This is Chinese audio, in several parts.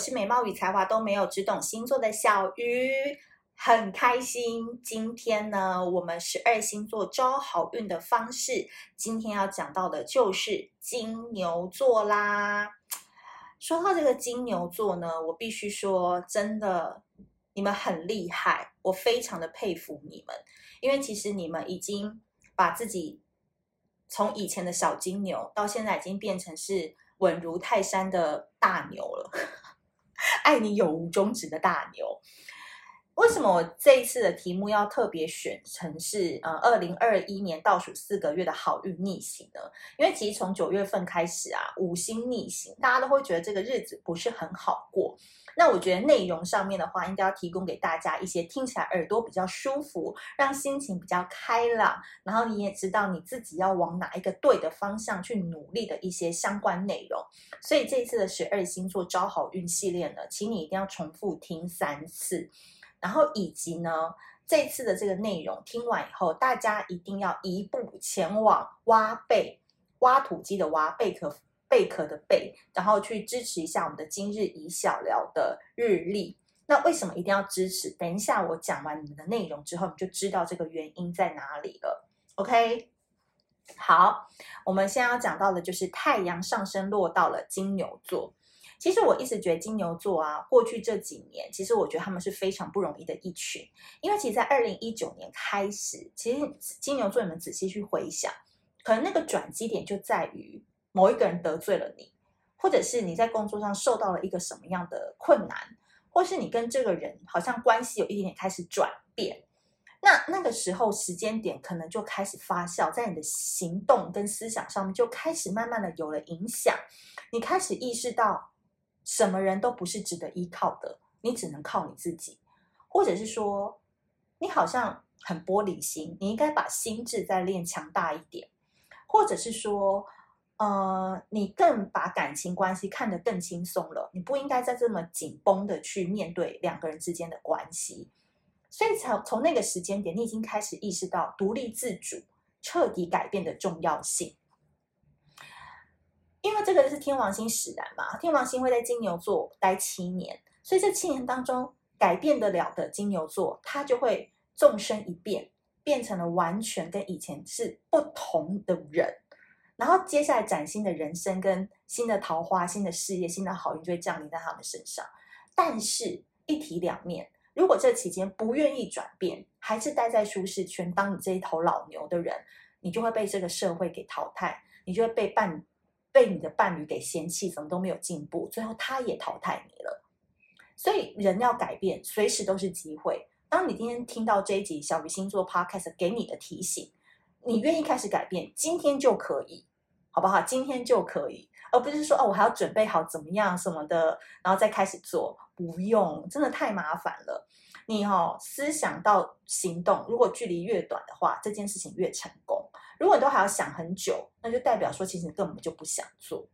是美貌与才华都没有，只懂星座的小鱼，很开心。今天呢，我们十二星座招好运的方式，今天要讲到的就是金牛座啦。说到这个金牛座呢，我必须说，真的，你们很厉害，我非常的佩服你们，因为其实你们已经把自己从以前的小金牛，到现在已经变成是稳如泰山的大牛了。爱你永无终止的大牛，为什么我这一次的题目要特别选成是呃二零二一年倒数四个月的好运逆行呢？因为其实从九月份开始啊，五星逆行，大家都会觉得这个日子不是很好过。那我觉得内容上面的话，应该要提供给大家一些听起来耳朵比较舒服，让心情比较开朗，然后你也知道你自己要往哪一个对的方向去努力的一些相关内容。所以这一次的十二星座招好运系列呢，请你一定要重复听三次，然后以及呢，这次的这个内容听完以后，大家一定要移步前往挖贝，挖土机的挖贝壳。贝壳的贝，然后去支持一下我们的今日以小聊的日历。那为什么一定要支持？等一下我讲完你们的内容之后，你就知道这个原因在哪里了。OK，好，我们现在要讲到的就是太阳上升落到了金牛座。其实我一直觉得金牛座啊，过去这几年，其实我觉得他们是非常不容易的一群。因为其实，在二零一九年开始，其实金牛座，你们仔细去回想，可能那个转机点就在于。某一个人得罪了你，或者是你在工作上受到了一个什么样的困难，或是你跟这个人好像关系有一点点开始转变，那那个时候时间点可能就开始发酵，在你的行动跟思想上面就开始慢慢的有了影响，你开始意识到什么人都不是值得依靠的，你只能靠你自己，或者是说你好像很玻璃心，你应该把心智再练强大一点，或者是说。呃，你更把感情关系看得更轻松了，你不应该再这么紧绷的去面对两个人之间的关系。所以从从那个时间点，你已经开始意识到独立自主、彻底改变的重要性。因为这个是天王星使然嘛，天王星会在金牛座待七年，所以这七年当中改变得了的金牛座，他就会纵身一变，变成了完全跟以前是不同的人。然后接下来崭新的人生、跟新的桃花、新的事业、新的好运就会降临在他们身上。但是，一体两面，如果这期间不愿意转变，还是待在舒适圈，当你这一头老牛的人，你就会被这个社会给淘汰，你就会被伴被你的伴侣给嫌弃，怎么都没有进步，最后他也淘汰你了。所以，人要改变，随时都是机会。当你今天听到这一集小鱼星座 Podcast 给你的提醒，你愿意开始改变，今天就可以。好不好？今天就可以，而不是说哦，我还要准备好怎么样什么的，然后再开始做。不用，真的太麻烦了。你哦，思想到行动，如果距离越短的话，这件事情越成功。如果你都还要想很久，那就代表说其实你根本就不想做。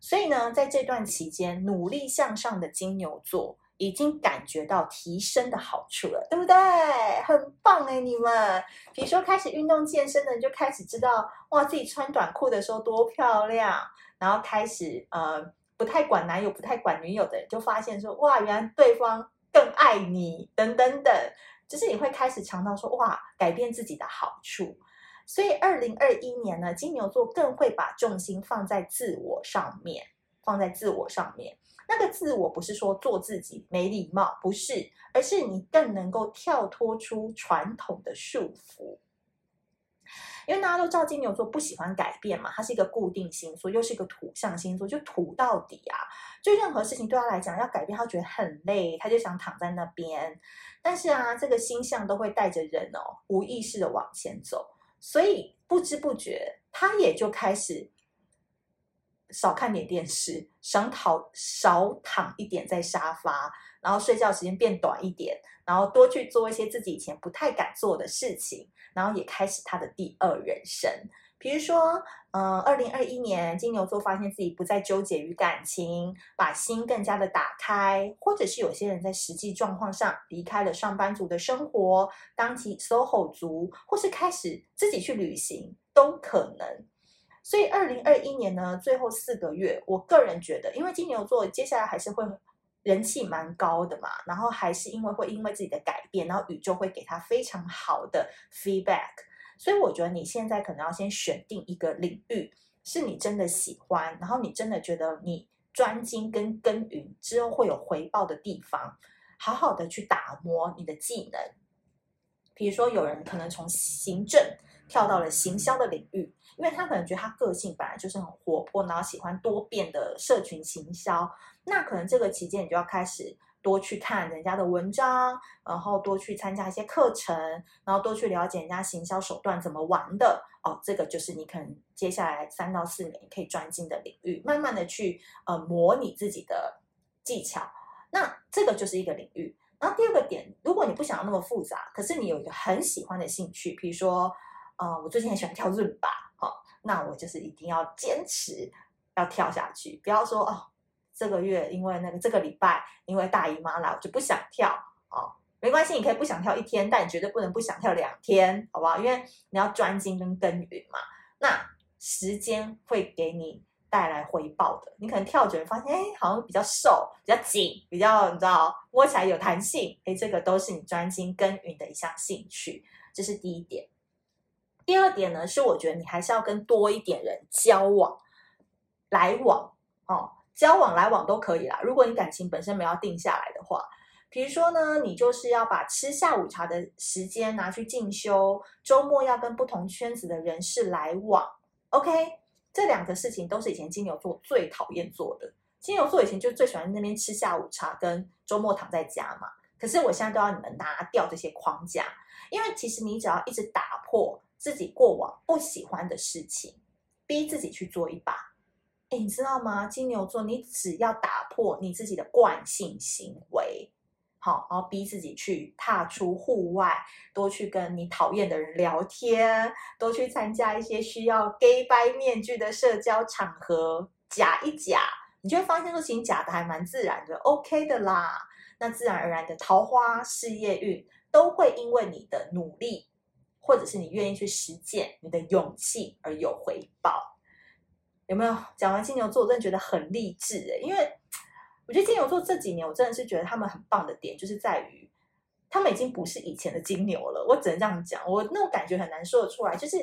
所以呢，在这段期间，努力向上的金牛座。已经感觉到提升的好处了，对不对？很棒哎，你们，比如说开始运动健身的人就开始知道，哇，自己穿短裤的时候多漂亮。然后开始呃，不太管男友、不太管女友的人，就发现说，哇，原来对方更爱你，等等等，就是你会开始尝到说，哇，改变自己的好处。所以，二零二一年呢，金牛座更会把重心放在自我上面，放在自我上面。那个自我不是说做自己没礼貌，不是，而是你更能够跳脱出传统的束缚。因为大家都知道金牛座不喜欢改变嘛，它是一个固定星座，又是一个土象星座，就土到底啊！就任何事情对他来讲要改变，他觉得很累，他就想躺在那边。但是啊，这个星象都会带着人哦，无意识的往前走，所以不知不觉他也就开始。少看点电视，少躺少躺一点在沙发，然后睡觉时间变短一点，然后多去做一些自己以前不太敢做的事情，然后也开始他的第二人生。比如说，嗯，二零二一年金牛座发现自己不再纠结于感情，把心更加的打开，或者是有些人在实际状况上离开了上班族的生活，当起 SOHO 族，或是开始自己去旅行，都可能。所以，二零二一年呢，最后四个月，我个人觉得，因为金牛座接下来还是会人气蛮高的嘛，然后还是因为会因为自己的改变，然后宇宙会给他非常好的 feedback。所以我觉得你现在可能要先选定一个领域，是你真的喜欢，然后你真的觉得你专精跟耕耘之后会有回报的地方，好好的去打磨你的技能。比如说，有人可能从行政跳到了行销的领域，因为他可能觉得他个性本来就是很活泼，然后喜欢多变的社群行销。那可能这个期间你就要开始多去看人家的文章，然后多去参加一些课程，然后多去了解人家行销手段怎么玩的。哦，这个就是你可能接下来三到四年可以专精的领域，慢慢的去呃模拟自己的技巧。那这个就是一个领域。然后第二个点，如果你不想要那么复杂，可是你有一个很喜欢的兴趣，比如说呃，我最近很喜欢跳伦巴，好，那我就是一定要坚持要跳下去，不要说哦。这个月因为那个这个礼拜因为大姨妈来，我就不想跳哦，没关系，你可以不想跳一天，但你绝对不能不想跳两天，好不好？因为你要专精跟耕耘嘛。那时间会给你带来回报的。你可能跳久了发现，哎，好像比较瘦，比较紧，比较你知道摸起来有弹性，哎，这个都是你专精耕耘的一项兴趣，这是第一点。第二点呢，是我觉得你还是要跟多一点人交往来往哦。交往来往都可以啦。如果你感情本身没有定下来的话，比如说呢，你就是要把吃下午茶的时间拿去进修，周末要跟不同圈子的人士来往。OK，这两个事情都是以前金牛座最讨厌做的。金牛座以前就最喜欢那边吃下午茶，跟周末躺在家嘛。可是我现在都要你们拿掉这些框架，因为其实你只要一直打破自己过往不喜欢的事情，逼自己去做一把。哎，你知道吗？金牛座，你只要打破你自己的惯性行为，好，然后逼自己去踏出户外，多去跟你讨厌的人聊天，多去参加一些需要 gay 掰面具的社交场合，假一假，你就会发现说，其实假的还蛮自然的，OK 的啦。那自然而然的桃花、事业运都会因为你的努力，或者是你愿意去实践你的勇气而有回报。有没有讲完金牛座，我真的觉得很励志诶，因为我觉得金牛座这几年，我真的是觉得他们很棒的点，就是在于他们已经不是以前的金牛了。我只能这样讲，我那种感觉很难说得出来。就是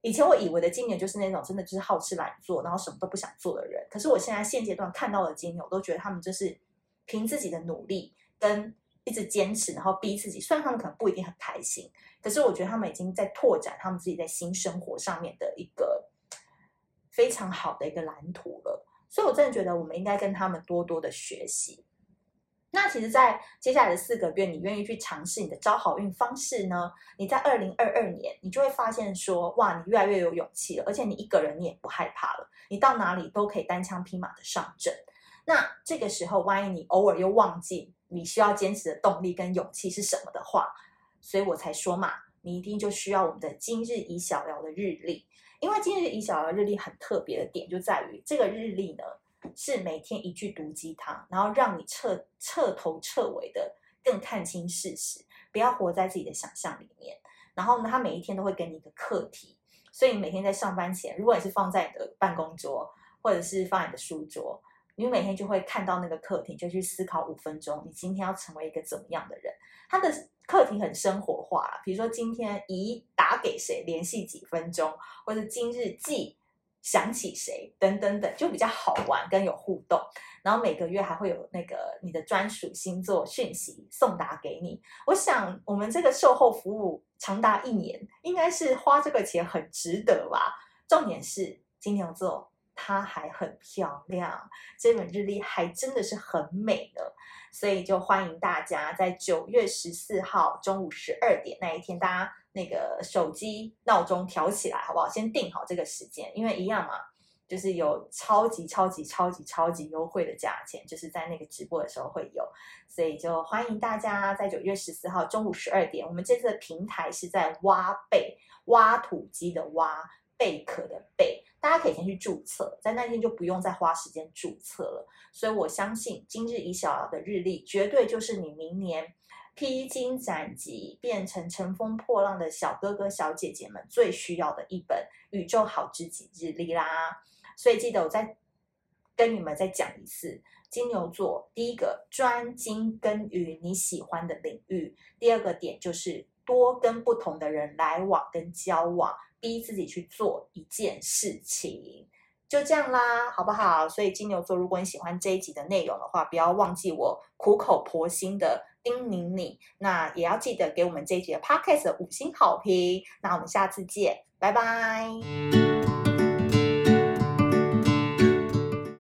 以前我以为的金牛就是那种真的就是好吃懒做，然后什么都不想做的人。可是我现在现阶段看到的金牛，我都觉得他们就是凭自己的努力跟一直坚持，然后逼自己。虽然他们可能不一定很开心，可是我觉得他们已经在拓展他们自己在新生活上面的一个。非常好的一个蓝图了，所以我真的觉得我们应该跟他们多多的学习。那其实，在接下来的四个月，你愿意去尝试你的招好运方式呢？你在二零二二年，你就会发现说，哇，你越来越有勇气了，而且你一个人你也不害怕了，你到哪里都可以单枪匹马的上阵。那这个时候，万一你偶尔又忘记你需要坚持的动力跟勇气是什么的话，所以我才说嘛，你一定就需要我们的今日宜小聊的日历。因为今日宜小聊日历很特别的点就在于，这个日历呢是每天一句毒鸡汤，然后让你彻彻头彻尾的更看清事实，不要活在自己的想象里面。然后呢，它每一天都会给你一个课题，所以你每天在上班前，如果你是放在你的办公桌，或者是放在你的书桌，你每天就会看到那个课题，就去思考五分钟，你今天要成为一个怎么样的人。它的课题很生活化，比如说今天宜打给谁联系几分钟，或者今日记想起谁等等等，就比较好玩跟有互动。然后每个月还会有那个你的专属星座讯息送达给你。我想我们这个售后服务长达一年，应该是花这个钱很值得吧？重点是金牛座。它还很漂亮，这本日历还真的是很美的，所以就欢迎大家在九月十四号中午十二点那一天，大家那个手机闹钟调起来，好不好？先定好这个时间，因为一样嘛，就是有超级超级超级超级优惠的价钱，就是在那个直播的时候会有，所以就欢迎大家在九月十四号中午十二点，我们这次的平台是在挖贝，挖土机的挖，贝壳的贝。大家可以先去注册，在那天就不用再花时间注册了。所以我相信今日宜小的日历，绝对就是你明年披荆斩棘变成乘风破浪的小哥哥小姐姐们最需要的一本宇宙好知己日历啦。所以记得我再跟你们再讲一次。金牛座第一个专精耕耘你喜欢的领域，第二个点就是多跟不同的人来往跟交往，逼自己去做一件事情，就这样啦，好不好？所以金牛座，如果你喜欢这一集的内容的话，不要忘记我苦口婆心的叮咛你，那也要记得给我们这一集的 Podcast 五星好评。那我们下次见，拜拜。